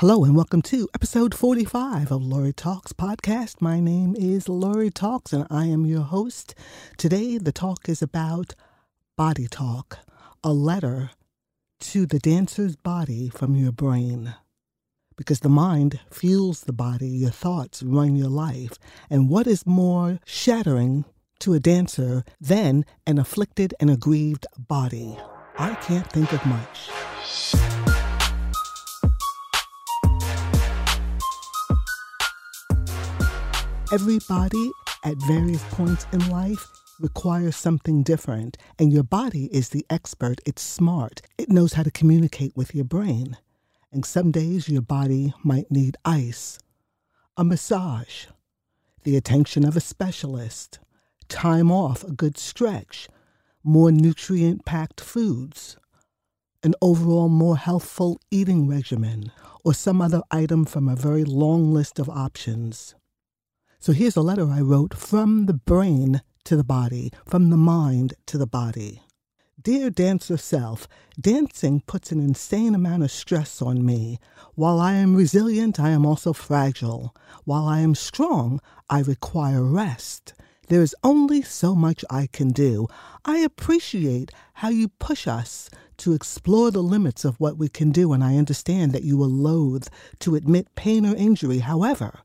Hello and welcome to episode 45 of Lori Talks podcast. My name is Lori Talks and I am your host. Today the talk is about body talk, a letter to the dancer's body from your brain. Because the mind fuels the body, your thoughts run your life. And what is more shattering to a dancer than an afflicted and aggrieved body? I can't think of much. Everybody at various points in life requires something different, and your body is the expert. It's smart, it knows how to communicate with your brain. And some days your body might need ice, a massage, the attention of a specialist, time off, a good stretch, more nutrient packed foods, an overall more healthful eating regimen, or some other item from a very long list of options. So here's a letter I wrote from the brain to the body, from the mind to the body. Dear dancer self, dancing puts an insane amount of stress on me. While I am resilient, I am also fragile. While I am strong, I require rest. There is only so much I can do. I appreciate how you push us to explore the limits of what we can do, and I understand that you will loathe to admit pain or injury. However,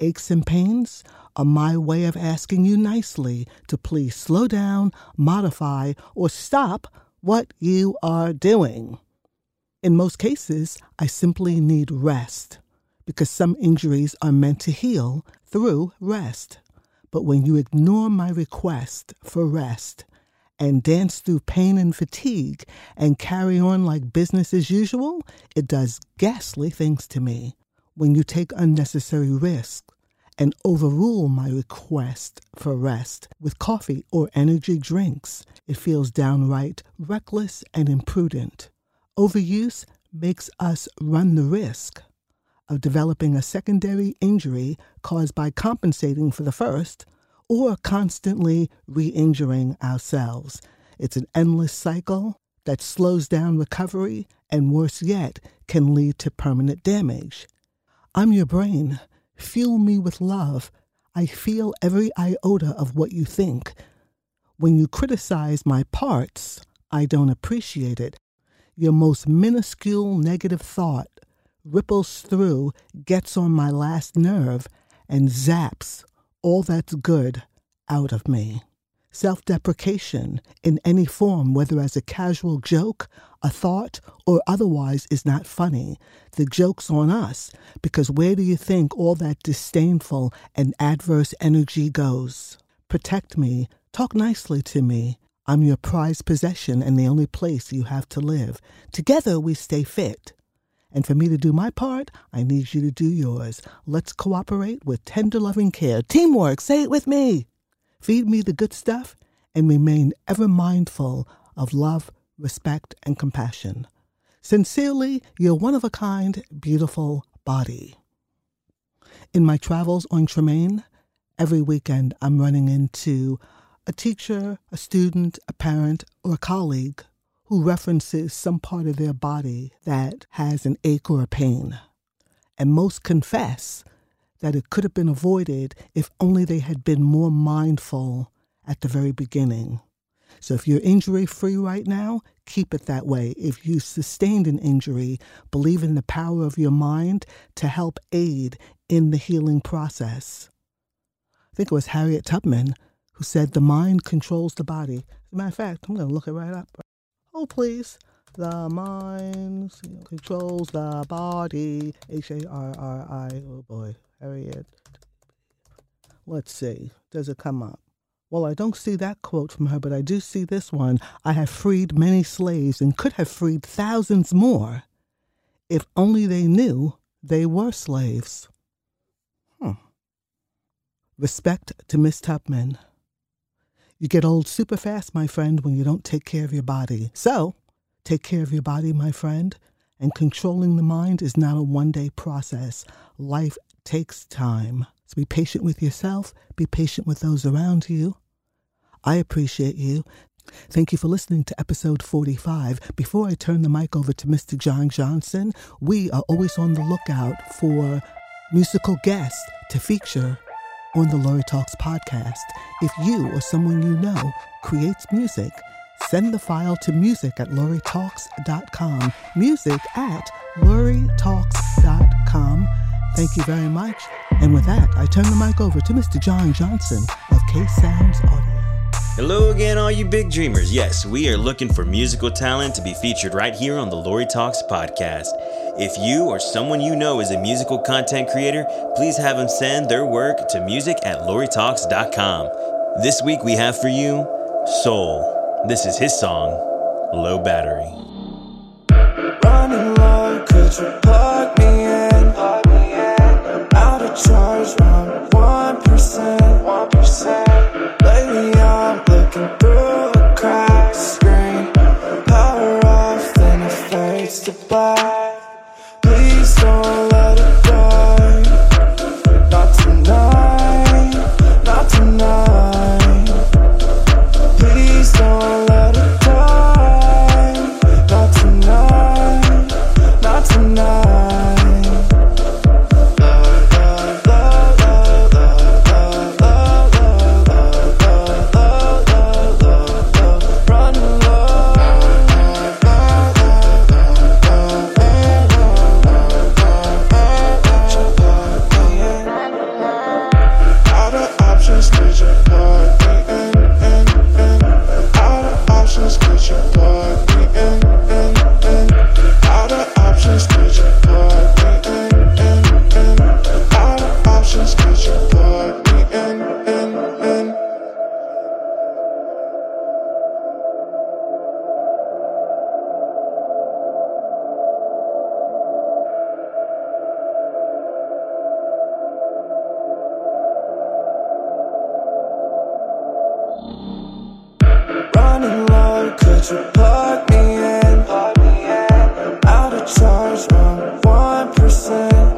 aches and pains are my way of asking you nicely to please slow down, modify, or stop what you are doing. In most cases, I simply need rest because some injuries are meant to heal through rest. But when you ignore my request for rest and dance through pain and fatigue and carry on like business as usual, it does ghastly things to me when you take unnecessary risks and overrule my request for rest with coffee or energy drinks. It feels downright reckless and imprudent. Overuse makes us run the risk of developing a secondary injury caused by compensating for the first or constantly re injuring ourselves. It's an endless cycle that slows down recovery and, worse yet, can lead to permanent damage. I'm your brain. Fuel me with love. I feel every iota of what you think. When you criticize my parts, I don't appreciate it. Your most minuscule negative thought ripples through, gets on my last nerve, and zaps all that's good out of me. Self deprecation in any form, whether as a casual joke, a thought, or otherwise, is not funny. The joke's on us, because where do you think all that disdainful and adverse energy goes? Protect me, talk nicely to me. I'm your prized possession and the only place you have to live. Together we stay fit. And for me to do my part, I need you to do yours. Let's cooperate with tender loving care. Teamwork, say it with me. Feed me the good stuff and remain ever mindful of love, respect, and compassion. Sincerely, your one of a kind, beautiful body. In my travels on Tremaine, every weekend I'm running into a teacher, a student, a parent, or a colleague who references some part of their body that has an ache or a pain. And most confess that it could have been avoided if only they had been more mindful at the very beginning. So if you're injury free right now, keep it that way. If you sustained an injury, believe in the power of your mind to help aid in the healing process. I think it was Harriet Tubman who said the mind controls the body. As a matter of fact, I'm going to look it right up. Oh, please. The mind controls the body. H A R R I. Oh boy. Let's see. Does it come up? Well, I don't see that quote from her, but I do see this one. I have freed many slaves and could have freed thousands more if only they knew they were slaves. Hmm. Respect to Miss Tubman. You get old super fast, my friend, when you don't take care of your body. So, take care of your body, my friend. And controlling the mind is not a one day process. Life takes time. So be patient with yourself, be patient with those around you. I appreciate you. Thank you for listening to episode 45. Before I turn the mic over to Mr. John Johnson, we are always on the lookout for musical guests to feature on the Lori Talks podcast. If you or someone you know creates music, send the file to music at loritalks.com. Music at loritalks.com. Thank you very much. And with that, I turn the mic over to Mr. John Johnson of K Sounds Audio. Hello again, all you big dreamers. Yes, we are looking for musical talent to be featured right here on the Lori Talks podcast. If you or someone you know is a musical content creator, please have them send their work to music at loritalks.com. This week we have for you Soul. This is his song, Low Battery. Charge, round 1%. 1%. Lately I'm should plug me in. Out of charge, my one percent.